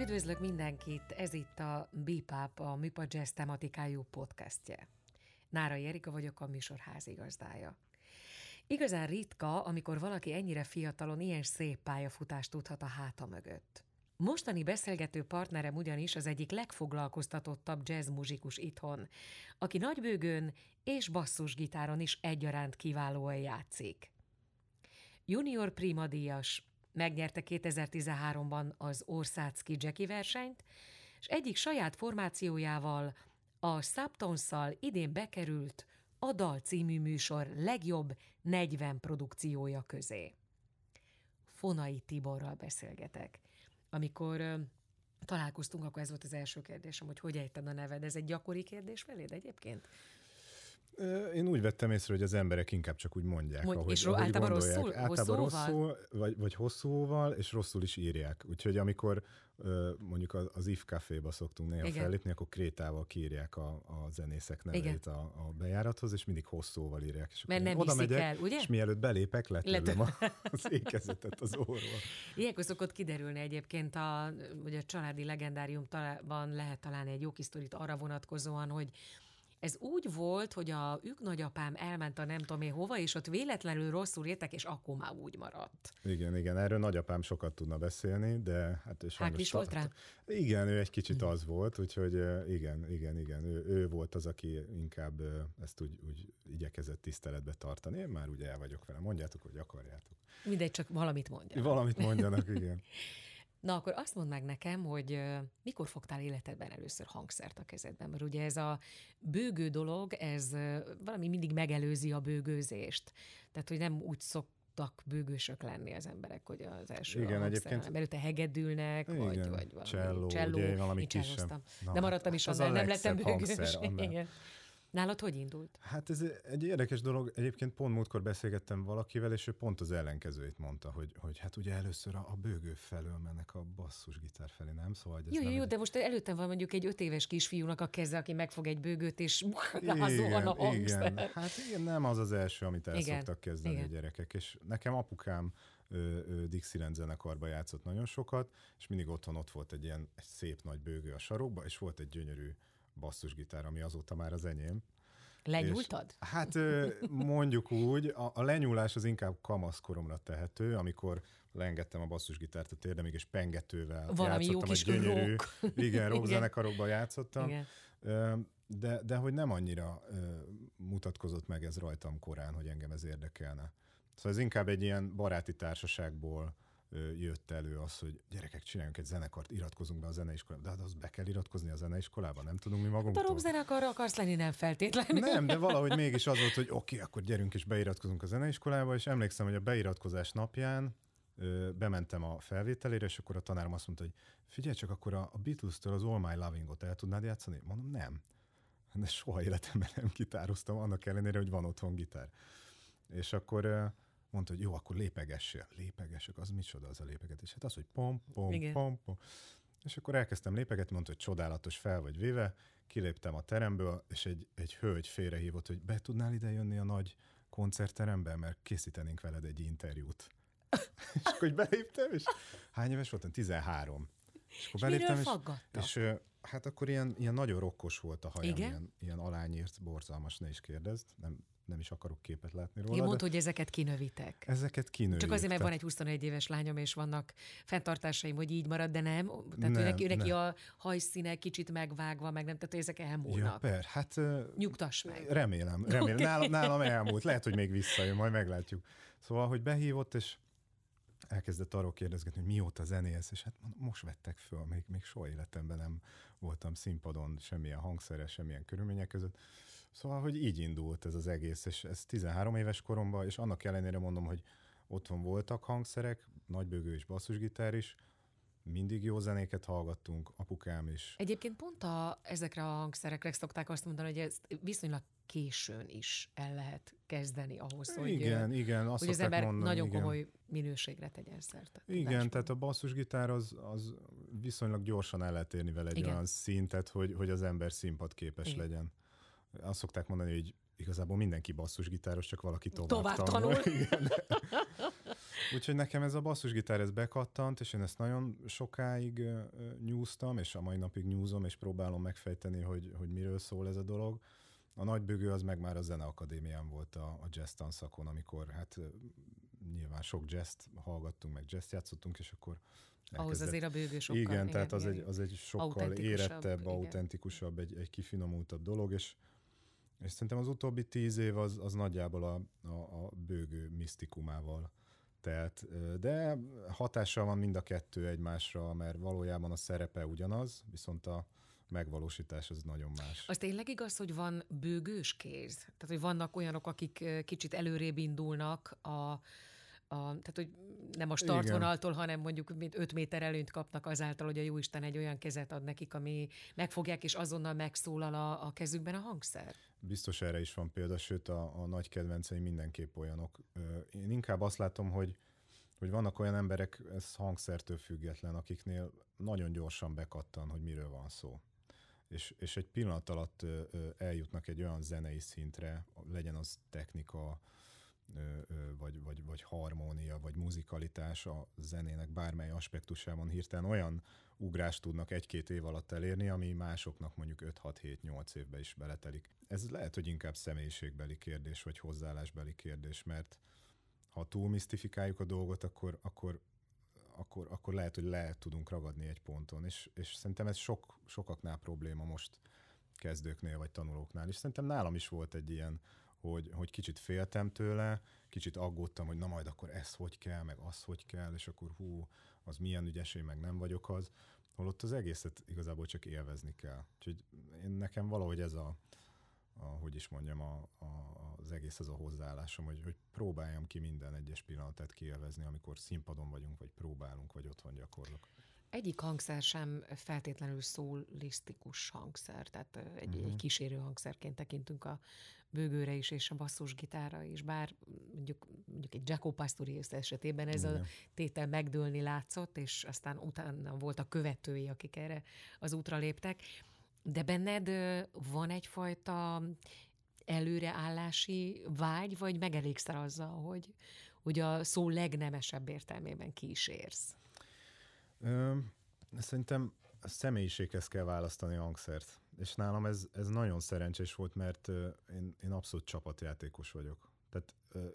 Üdvözlök mindenkit, ez itt a BIPAP, a MIPA Jazz tematikájú podcastje. Nára Erika vagyok, a műsor házigazdája. Igazán ritka, amikor valaki ennyire fiatalon ilyen szép pályafutást tudhat a háta mögött. Mostani beszélgető partnerem ugyanis az egyik legfoglalkoztatottabb jazzmuzikus itthon, aki nagybőgőn és basszusgitáron is egyaránt kiválóan játszik. Junior Prima díjas, megnyerte 2013-ban az Orszácki Jackie versenyt, és egyik saját formációjával, a Subtonszal idén bekerült a Dal című műsor legjobb 40 produkciója közé. Fonai Tiborral beszélgetek. Amikor találkoztunk, akkor ez volt az első kérdésem, hogy hogy ejted a neved. Ez egy gyakori kérdés feléd egyébként? Én úgy vettem észre, hogy az emberek inkább csak úgy mondják, Mond, ahogy, és ahogy általában gondolják. rosszul? Általában Hosszúval? rosszul, vagy, vagy hosszúval, és rosszul is írják. Úgyhogy amikor mondjuk az IF Caféba szoktunk néha Igen. fellépni, akkor krétával kiírják a, a zenészek neveit a, a bejárathoz, és mindig hosszúval írják. És Mert nem oda megyek, el, ugye? És mielőtt belépek, a, az ékezetet az orról. Ilyenkor szokott kiderülni egyébként, a, hogy a családi legendáriumban lehet találni egy jó kis sztorit arra vonatkozóan, hogy ez úgy volt, hogy a ők nagyapám elment a nem tudom én hova, és ott véletlenül rosszul értek, és akkor már úgy maradt. Igen, igen, erről nagyapám sokat tudna beszélni, de hát ő sajnos... is volt rá? Igen, ő egy kicsit az volt, úgyhogy igen, igen, igen, ő, ő volt az, aki inkább ezt úgy, úgy igyekezett tiszteletbe tartani. Én már ugye el vagyok vele, mondjátok, hogy akarjátok. Mindegy, csak valamit mondja. Valamit mondjanak, igen. Na akkor azt mondd meg nekem, hogy mikor fogtál életedben először hangszert a kezedben? Mert ugye ez a bőgő dolog, ez valami mindig megelőzi a bőgőzést. Tehát, hogy nem úgy szoktak bőgősök lenni az emberek, hogy az első Igen, egyébként- belőtte hegedülnek, vagy, Igen, vagy valami cselló, cselló ugye, valami kisebb. De maradtam is hát az annál, nem lettem bőgős. hangszer. Igen. Nálad hogy indult? Hát ez egy érdekes dolog. Egyébként pont múltkor beszélgettem valakivel, és ő pont az ellenkezőjét mondta, hogy, hogy hát ugye először a, a bőgő felől mennek a basszusgitár felé, nem? Szóval hogy ez Jó, jó, nem jó, egy- de most előttem van mondjuk egy öt éves kisfiúnak a keze, aki megfog egy bőgőt, és rázuhan a igen, hangszer. hát igen, nem az az első, amit el Igen, szoktak kezdeni igen. a gyerekek. És nekem apukám Dixieland zenekarba játszott nagyon sokat, és mindig otthon ott volt egy ilyen egy szép nagy bőgő a sarokba, és volt egy gyönyörű basszusgitár, ami azóta már az enyém. Lenyúltad? És, hát mondjuk úgy, a, a lenyúlás az inkább kamaszkoromra tehető, amikor leengedtem a basszusgitárt a térdemig, és pengetővel Valami jó játszottam kis a gyönyörű, rock. igen, rockzenekarokban játszottam. Igen. De, de hogy nem annyira mutatkozott meg ez rajtam korán, hogy engem ez érdekelne. Szóval ez inkább egy ilyen baráti társaságból jött elő az, hogy gyerekek, csináljunk egy zenekart, iratkozunk be a zeneiskolába. De hát az be kell iratkozni a zeneiskolába, nem tudunk mi A magunktól. rockzenekarra akarsz lenni, nem feltétlenül. Nem, de valahogy mégis az volt, hogy oké, okay, akkor gyerünk és beiratkozunk a zeneiskolába, és emlékszem, hogy a beiratkozás napján bementem a felvételére, és akkor a tanárom azt mondta, hogy figyelj csak, akkor a, Beatles-től az All My Loving-ot el tudnád játszani? Mondom, nem. De soha életemben nem gitároztam, annak ellenére, hogy van otthon gitár. És akkor mondta, hogy jó, akkor lépegessél. Lépegessek, az micsoda az a lépegetés? Hát az, hogy pom, pom, Igen. pom, pom. És akkor elkezdtem lépegetni, mondta, hogy csodálatos fel vagy véve, kiléptem a teremből, és egy, egy hölgy félrehívott, hogy be tudnál ide jönni a nagy koncertterembe, mert készítenénk veled egy interjút. és akkor hogy beléptem, és hány éves voltam? 13. És akkor miről faggattak? és ö, hát akkor ilyen, ilyen nagyon rokkos volt a hajam, Igen? ilyen, ilyen alányírt, borzalmas, ne is kérdezd, nem, nem is akarok képet látni róla. Én de mondta, hogy ezeket kinövitek. ezeket kinőjük. Csak azért, mert van egy 21 éves lányom, és vannak fenntartásaim, hogy így marad, de nem. Tehát Nem, ő neki, ő neki a hajszíne kicsit megvágva, meg nem, tehát ezek Ja, elmúlnak. per, hát Nyugtass meg. Remélem, remélem. Okay. Nálam, nálam elmúlt. Lehet, hogy még visszajön, majd meglátjuk. Szóval, hogy behívott, és elkezdett arról kérdezgetni, hogy mióta zenész, és hát most vettek föl, még, még soha életemben nem voltam színpadon semmilyen hangszeres, semmilyen körülmények között. Szóval, hogy így indult ez az egész, és ez 13 éves koromban, és annak ellenére mondom, hogy otthon voltak hangszerek, nagybőgő és basszusgitár is, mindig jó zenéket hallgattunk, apukám is. Egyébként pont a, ezekre a hangszerekre szokták azt mondani, hogy ezt viszonylag későn is el lehet kezdeni ahhoz, hogy, Igen, igen, azt hogy az ember mondani, nagyon igen. komoly minőségre tegyen szert. Igen, tehát a basszusgitár az, az viszonylag gyorsan el lehet érni vele egy Igen. olyan szintet, hogy, hogy az ember színpadképes Igen. legyen. Azt szokták mondani, hogy igazából mindenki basszusgitáros, csak valaki tovább, tovább tanul. tanul. Úgyhogy nekem ez a basszusgitár ez bekattant, és én ezt nagyon sokáig nyúztam, és a mai napig nyúzom, és próbálom megfejteni, hogy, hogy miről szól ez a dolog. A nagybögő az meg már a Zeneakadémián volt a, a jazz tanszakon, amikor hát nyilván sok jazz hallgattunk, meg jazz játszottunk, és akkor ahhoz azért a bőgő sokkal. Igen, igen tehát az, igen. Egy, az egy sokkal érettebb, igen. autentikusabb, egy, egy kifinomultabb dolog, és, és szerintem az utóbbi tíz év az, az nagyjából a, a, a bőgő misztikumával telt, de hatással van mind a kettő egymásra, mert valójában a szerepe ugyanaz, viszont a megvalósítás az nagyon más. Az tényleg igaz, hogy van bőgős kéz? Tehát, hogy vannak olyanok, akik kicsit előrébb indulnak a, a, tehát hogy nem a startvonaltól, hanem mondjuk 5 méter előnyt kapnak azáltal, hogy a Jóisten egy olyan kezet ad nekik, ami megfogják, és azonnal megszólal a, a kezükben a hangszer. Biztos erre is van példa, sőt a, a nagy kedvenceim mindenképp olyanok. Én inkább azt látom, hogy hogy vannak olyan emberek, ez hangszertől független, akiknél nagyon gyorsan bekattan, hogy miről van szó. És, és egy pillanat alatt eljutnak egy olyan zenei szintre, legyen az technika, vagy, vagy, vagy harmónia, vagy muzikalitás a zenének bármely aspektusában hirtelen olyan ugrást tudnak egy-két év alatt elérni, ami másoknak mondjuk 5-6-7-8 évbe is beletelik. Ez lehet, hogy inkább személyiségbeli kérdés, vagy hozzáállásbeli kérdés, mert ha túl misztifikáljuk a dolgot, akkor, akkor, akkor, akkor lehet, hogy le tudunk ragadni egy ponton, és, és szerintem ez sok, sokaknál probléma most kezdőknél, vagy tanulóknál, és szerintem nálam is volt egy ilyen hogy, hogy kicsit féltem tőle, kicsit aggódtam, hogy na majd akkor ez hogy kell, meg az hogy kell, és akkor hú, az milyen ügyes, én meg nem vagyok az, holott az egészet igazából csak élvezni kell. Úgyhogy én nekem valahogy ez a, a hogy is mondjam, a, a, az egész az a hozzáállásom, hogy, hogy próbáljam ki minden egyes pillanatát kielvezni, amikor színpadon vagyunk, vagy próbálunk, vagy otthon gyakorlok. Egyik hangszer sem feltétlenül szólisztikus hangszer, tehát egy, uh-huh. egy mhm. kísérő hangszerként tekintünk a bőgőre is, és a basszusgitára is, bár mondjuk, mondjuk egy Jaco Pastorius esetében ez Igen. a tétel megdőlni látszott, és aztán utána voltak követői, akik erre az útra léptek. De benned van egyfajta előreállási vágy, vagy megelégszer azzal, hogy, hogy a szó legnemesebb értelmében kísérsz? Ö, szerintem a személyiséghez kell választani a hangszert. És nálam ez, ez nagyon szerencsés volt, mert én, én abszolút csapatjátékos vagyok. Tehát ö,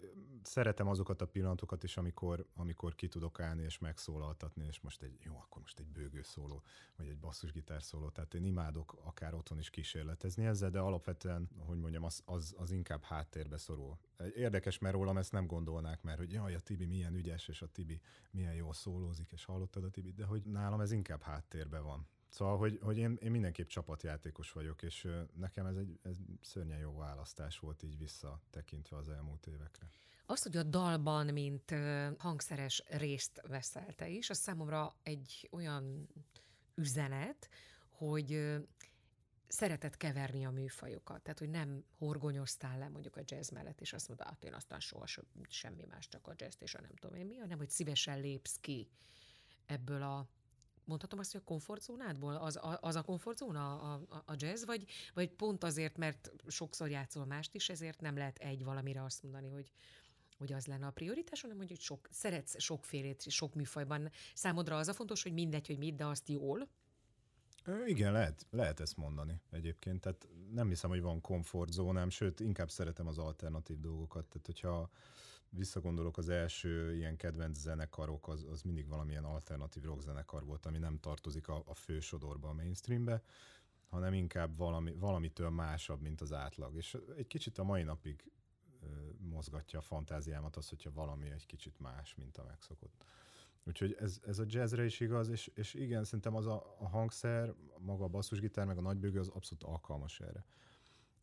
szeretem azokat a pillanatokat is, amikor, amikor ki tudok állni és megszólaltatni, és most egy, jó, akkor most egy bőgő szóló, vagy egy basszusgitár szóló. Tehát én imádok akár otthon is kísérletezni ezzel, de alapvetően, hogy mondjam, az, az, az inkább háttérbe szorul. Érdekes, mert rólam ezt nem gondolnák már, hogy jaj, a Tibi milyen ügyes, és a Tibi milyen jól szólózik, és hallottad a Tibi, de hogy nálam ez inkább háttérbe van. Szóval, hogy, hogy én, én mindenképp csapatjátékos vagyok, és nekem ez egy ez szörnyen jó választás volt így visszatekintve az elmúlt évekre. Az, hogy a dalban, mint hangszeres részt veszel te is, az számomra egy olyan üzenet, hogy szeretett keverni a műfajokat. Tehát, hogy nem horgonyoztál le mondjuk a jazz mellett, és azt mondta, hát én aztán soha semmi más, csak a jazz és a nem tudom én mi, hanem hogy szívesen lépsz ki ebből a mondhatom azt, hogy a komfortzónádból? Az, az a komfortzóna a, a, a jazz, vagy, vagy pont azért, mert sokszor játszol mást is, ezért nem lehet egy valamire azt mondani, hogy, hogy az lenne a prioritás, hanem hogy sok, szeretsz sokfélét, sok műfajban. Számodra az a fontos, hogy mindegy, hogy mit, de azt jól, igen, lehet, lehet ezt mondani egyébként. Tehát nem hiszem, hogy van komfortzónám, sőt, inkább szeretem az alternatív dolgokat. Tehát, hogyha visszagondolok, az első ilyen kedvenc zenekarok, az, az mindig valamilyen alternatív rock zenekar volt, ami nem tartozik a, a fősodorba, a mainstreambe, hanem inkább valami, valamitől másabb, mint az átlag. És egy kicsit a mai napig mozgatja a fantáziámat az, hogyha valami egy kicsit más, mint a megszokott. Úgyhogy ez, ez a jazzre is igaz, és, és igen, szerintem az a, a hangszer, maga a basszusgitár, meg a nagybőgő az abszolút alkalmas erre.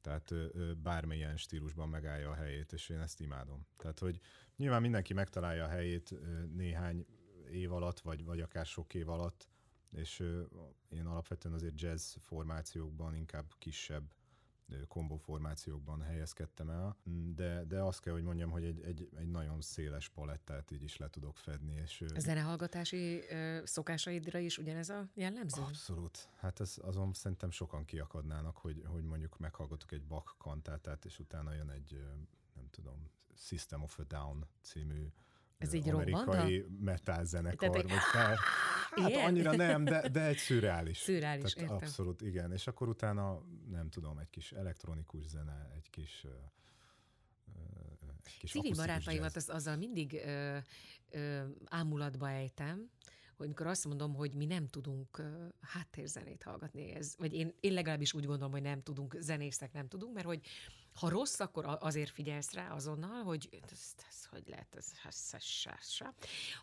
Tehát bármilyen stílusban megállja a helyét, és én ezt imádom. Tehát, hogy nyilván mindenki megtalálja a helyét néhány év alatt, vagy, vagy akár sok év alatt, és én alapvetően azért jazz formációkban inkább kisebb kombóformációkban helyezkedtem el, de, de azt kell, hogy mondjam, hogy egy, egy, egy nagyon széles palettát így is le tudok fedni. És, a zenehallgatási szokásaidra is ugyanez a jellemző? Abszolút. Hát ez, azon szerintem sokan kiakadnának, hogy, hogy mondjuk meghallgatok egy Bach kantátát, és utána jön egy, nem tudom, System of a Down című ez így amerikai metal zenekar, vagy fel. Hát Ilyen? annyira nem, de, de egy szürreális. Szürreális, Tehát értem. Abszolút, igen. És akkor utána, nem tudom, egy kis elektronikus zene, egy kis egy kis Civil barátaimat az, azzal mindig ö, ö, ámulatba ejtem, hogy mikor azt mondom, hogy mi nem tudunk háttérzenét hallgatni, ez, vagy én, én legalábbis úgy gondolom, hogy nem tudunk, zenészek nem tudunk, mert hogy ha rossz, akkor azért figyelsz rá azonnal, hogy ez, ez hogy lehet, ez, ez, ez, ez.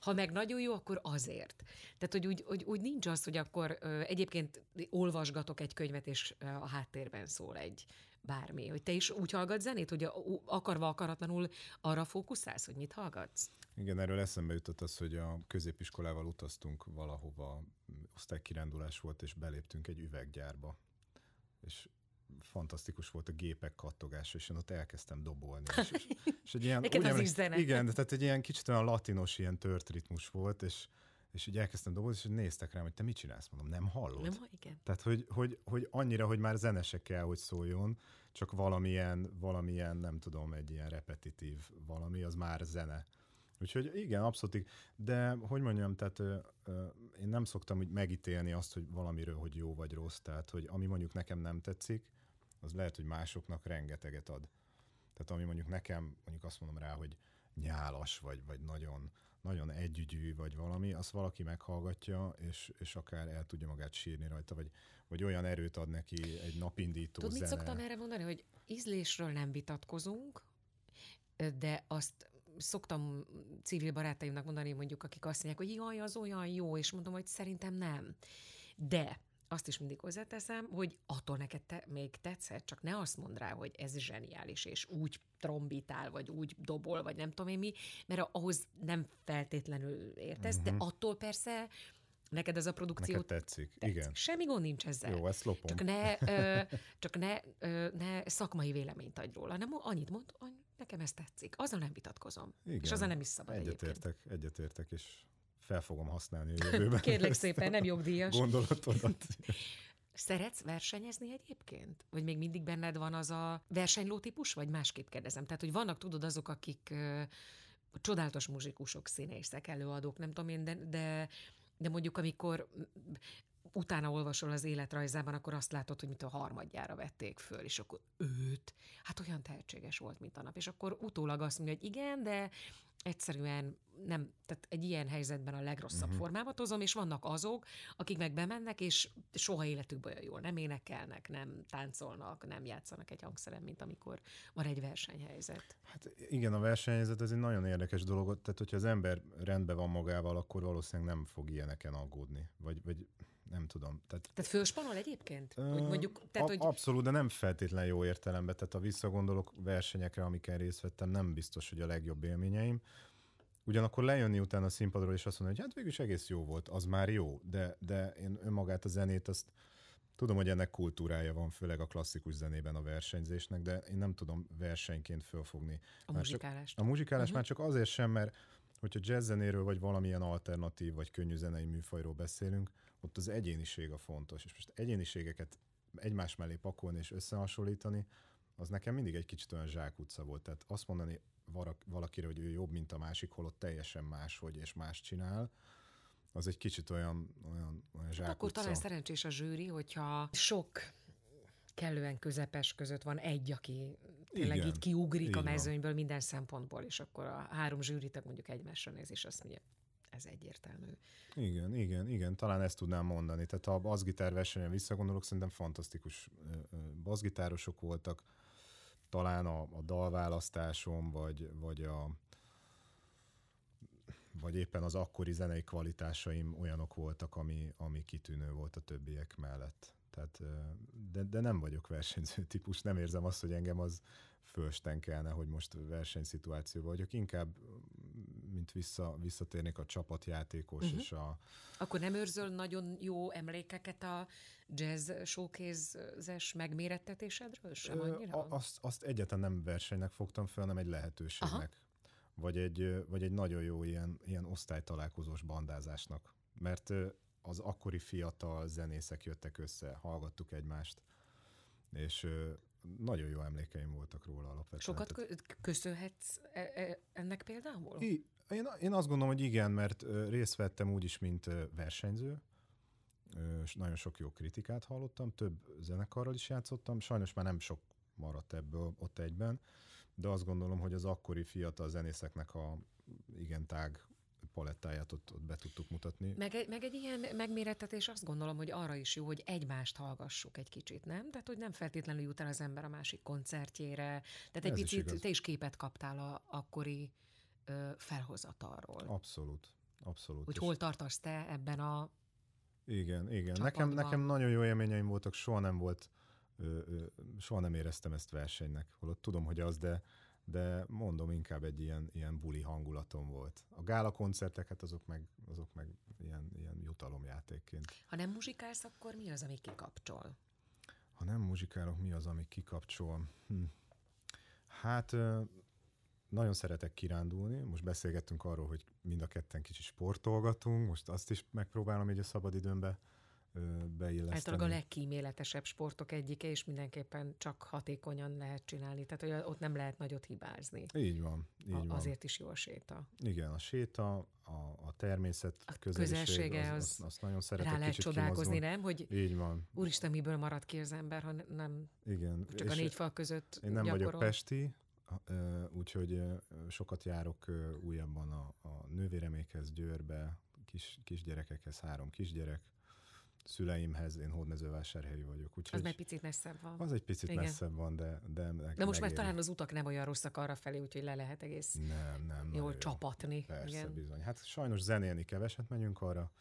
Ha meg nagyon jó, akkor azért. Tehát, hogy úgy, hogy, úgy nincs az, hogy akkor egyébként olvasgatok egy könyvet, és a háttérben szól egy bármi. Hogy te is úgy hallgatsz zenét, hogy akarva akaratlanul arra fókuszálsz, hogy mit hallgatsz? Igen, erről eszembe jutott az, hogy a középiskolával utaztunk valahova, osztálykirándulás volt, és beléptünk egy üveggyárba. És fantasztikus volt a gépek kattogása, és én ott elkezdtem dobolni. És, és, és egy ilyen, Neked az is zene. Igen, de tehát egy ilyen kicsit olyan latinos, ilyen tört ritmus volt, és, és így elkezdtem dobozni, és néztek rám, hogy te mit csinálsz, mondom, nem hallod? Nem, igen. Tehát, hogy, hogy, hogy annyira, hogy már zenese kell, hogy szóljon, csak valamilyen, valamilyen, nem tudom, egy ilyen repetitív valami, az már zene. Úgyhogy igen, abszolút, de hogy mondjam, tehát ö, ö, én nem szoktam úgy megítélni azt, hogy valamiről, hogy jó vagy rossz, tehát hogy ami mondjuk nekem nem tetszik, az lehet, hogy másoknak rengeteget ad. Tehát ami mondjuk nekem, mondjuk azt mondom rá, hogy nyálas, vagy, vagy nagyon, nagyon együgyű, vagy valami, azt valaki meghallgatja, és, és akár el tudja magát sírni rajta, vagy, vagy olyan erőt ad neki egy napindító Tudod, zene. mit szoktam erre mondani, hogy ízlésről nem vitatkozunk, de azt szoktam civil barátaimnak mondani, mondjuk, akik azt mondják, hogy jaj, az olyan jó, és mondom, hogy szerintem nem. De azt is mindig hozzáteszem, hogy attól neked te, még tetszett, csak ne azt mondd rá, hogy ez zseniális, és úgy trombitál, vagy úgy dobol, vagy nem tudom én mi, mert ahhoz nem feltétlenül értesz, uh-huh. de mhm. attól persze Neked ez a produkció Neked tetszik, tetszik. igen. Semmi gond nincs ezzel. Jó, ezt lopom. Csak ne, ö, csak ne, ö, ne szakmai véleményt adj róla, hanem annyit mond, hogy nekem ez tetszik. Azzal nem vitatkozom. Igen. És azzal nem is szabad Egyetértek, egyetértek, és fel fogom használni a jövőben. Kérlek szépen, nem jogdíjas. Gondolatodat. Szeretsz versenyezni egyébként? Vagy még mindig benned van az a versenyló típus, vagy másképp kérdezem? Tehát, hogy vannak, tudod, azok, akik ö, csodálatos muzsikusok, színészek, előadók, nem tudom én, de, de, de mondjuk amikor utána olvasol az életrajzában, akkor azt látod, hogy mit a harmadjára vették föl, és akkor őt, hát olyan tehetséges volt, mint a nap. És akkor utólag azt mondja, hogy igen, de egyszerűen nem, tehát egy ilyen helyzetben a legrosszabb uh-huh. formába hozom, és vannak azok, akik meg bemennek, és soha életükben olyan jól nem énekelnek, nem táncolnak, nem játszanak egy hangszeren, mint amikor van egy versenyhelyzet. Hát igen, a versenyhelyzet ez egy nagyon érdekes dolog, tehát hogyha az ember rendben van magával, akkor valószínűleg nem fog ilyeneken aggódni, vagy, vagy nem tudom. Tehát, tehát főspanol egyébként? Ö, hogy mondjuk, tehát, a, hogy... Abszolút, de nem feltétlen jó értelemben. Tehát ha visszagondolok versenyekre, amiken részt vettem, nem biztos, hogy a legjobb élményeim. Ugyanakkor lejönni utána a színpadról és azt mondani, hogy hát végül is egész jó volt, az már jó, de, de én önmagát a zenét azt tudom, hogy ennek kultúrája van, főleg a klasszikus zenében a versenyzésnek, de én nem tudom versenyként fölfogni. A muzsikálást. a muzsikálás uh-huh. már csak azért sem, mert hogyha jazzzenéről vagy valamilyen alternatív vagy könnyű zenei műfajról beszélünk, ott az egyéniség a fontos. És most egyéniségeket egymás mellé pakolni és összehasonlítani, az nekem mindig egy kicsit olyan zsákutca volt. Tehát azt mondani valakire, hogy ő jobb, mint a másik, holott teljesen máshogy és más csinál, az egy kicsit olyan, olyan, olyan zsákutca. Hát akkor talán szerencsés a zsűri, hogyha sok kellően közepes között van egy, aki tényleg Igen, így kiugrik így a mezőnyből van. minden szempontból, és akkor a három zsűritek mondjuk egymásra néz, és azt mondja, ez egyértelmű. Igen, igen, igen, talán ezt tudnám mondani. Tehát ha a bassgitár versenyen visszagondolok, szerintem fantasztikus bassgitárosok voltak, talán a, a dalválasztásom, vagy, vagy a vagy éppen az akkori zenei kvalitásaim olyanok voltak, ami, ami kitűnő volt a többiek mellett. Tehát, de, de nem vagyok versenyző típus, nem érzem azt, hogy engem az fölstenkelne, hogy most versenyszituációban vagyok. Inkább mint vissza, visszatérnék a csapatjátékos uh-huh. és a... Akkor nem őrzöl nagyon jó emlékeket a jazz showkézes megmérettetésedről sem annyira? A, azt, azt egyáltalán nem versenynek fogtam fel, hanem egy lehetőségnek. Aha. Vagy egy, vagy egy nagyon jó ilyen, ilyen osztálytalálkozós bandázásnak. Mert az akkori fiatal zenészek jöttek össze, hallgattuk egymást, és nagyon jó emlékeim voltak róla alapvetően. Sokat köszönhetsz e, e, ennek például? I, én, én azt gondolom, hogy igen, mert részt vettem úgy is, mint versenyző, és nagyon sok jó kritikát hallottam, több zenekarral is játszottam, sajnos már nem sok maradt ebből ott egyben, de azt gondolom, hogy az akkori fiatal zenészeknek a igen tág palettáját ott, ott be tudtuk mutatni. Meg egy, meg egy ilyen megmérettetés azt gondolom, hogy arra is jó, hogy egymást hallgassuk egy kicsit, nem? Tehát, hogy nem feltétlenül jut el az ember a másik koncertjére. Tehát egy Ez picit is te is képet kaptál a akkori felhozatalról. Abszolút, abszolút. Hogy hol tartasz te ebben a Igen, igen. Nekem, nekem nagyon jó élményeim voltak, soha nem volt, ö, ö, soha nem éreztem ezt versenynek. Holott tudom, hogy az, de de mondom, inkább egy ilyen, ilyen buli hangulatom volt. A gála koncerteket azok meg, azok meg ilyen, ilyen jutalomjátékként. Ha nem muzsikálsz, akkor mi az, ami kikapcsol? Ha nem muzsikálok, mi az, ami kikapcsol? Hm. Hát nagyon szeretek kirándulni. Most beszélgettünk arról, hogy mind a ketten kicsi sportolgatunk, most azt is megpróbálom így a szabadidőmbe beilleszteni. Általában a legkíméletesebb sportok egyike, és mindenképpen csak hatékonyan lehet csinálni. Tehát, hogy ott nem lehet nagyot hibázni. Így van. Így a, van. Azért is jó a séta. Igen, a séta, a, a természet a közelsége, az, az, azt nagyon szeretek Rá lehet csodálkozni, kimozgón. nem? Hogy így van. Úristen, miből marad ki az ember, ha nem Igen. csak és a négy fal között Én nem gyakorol. vagyok pesti, úgyhogy sokat járok újabban a, a nővéremékhez, Győrbe, kis, kisgyerekekhez, három kisgyerek, szüleimhez, én hódmezővásárhelyi vagyok. Úgyhogy az egy picit messzebb van. Az egy picit Igen. messzebb van, de... De, meg, de most már talán az utak nem olyan rosszak arra felé, úgyhogy le lehet egész nem, nem, jól csapatni. Persze, Igen. bizony. Hát sajnos zenélni keveset megyünk arra,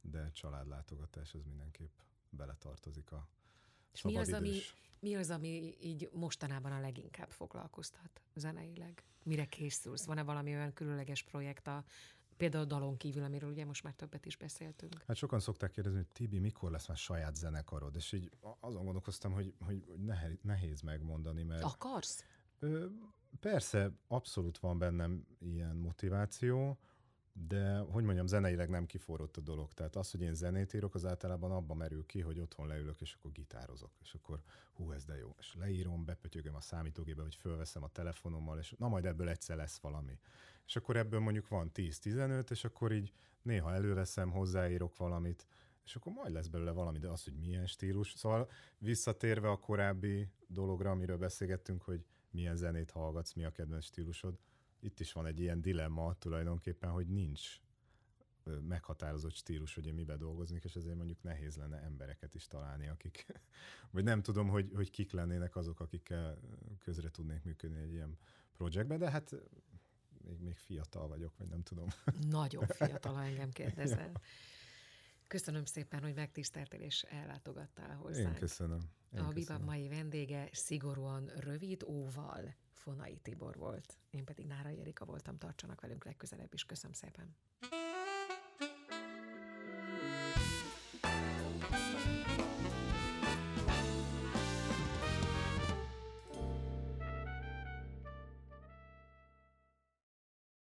de családlátogatás az mindenképp beletartozik a És mi az, ami, mi az, ami így mostanában a leginkább foglalkoztat zeneileg? Mire készülsz? Van-e valami olyan különleges projekt a Például a dalon kívül, amiről ugye most már többet is beszéltünk. Hát sokan szokták kérdezni, hogy Tibi, mikor lesz már saját zenekarod? És így azon gondolkoztam, hogy, hogy nehéz megmondani, mert... Akarsz? Ö, persze, abszolút van bennem ilyen motiváció, de hogy mondjam, zeneileg nem kiforrott a dolog. Tehát az, hogy én zenét írok, az általában abba merül ki, hogy otthon leülök, és akkor gitározok, és akkor hú, ez de jó. És leírom, bepötyögöm a számítógébe, vagy fölveszem a telefonommal, és na majd ebből egyszer lesz valami. És akkor ebből mondjuk van 10-15, és akkor így néha előveszem, hozzáírok valamit, és akkor majd lesz belőle valami, de az, hogy milyen stílus. Szóval visszatérve a korábbi dologra, amiről beszélgettünk, hogy milyen zenét hallgatsz, mi a kedvenc stílusod, itt is van egy ilyen dilemma tulajdonképpen, hogy nincs meghatározott stílus, hogy én mibe dolgoznék, és ezért mondjuk nehéz lenne embereket is találni, akik, vagy nem tudom, hogy, hogy kik lennének azok, akikkel közre tudnék működni egy ilyen projektben, de hát még, még fiatal vagyok, vagy nem tudom. Nagyon fiatal, ha engem kérdezel. Köszönöm szépen, hogy megtiszteltél és ellátogattál hozzá. Én köszönöm. Én a Bibab mai vendége szigorúan rövid óval Fonai Tibor volt. Én pedig Nára Erika voltam, tartsanak velünk legközelebb is. Köszönöm szépen.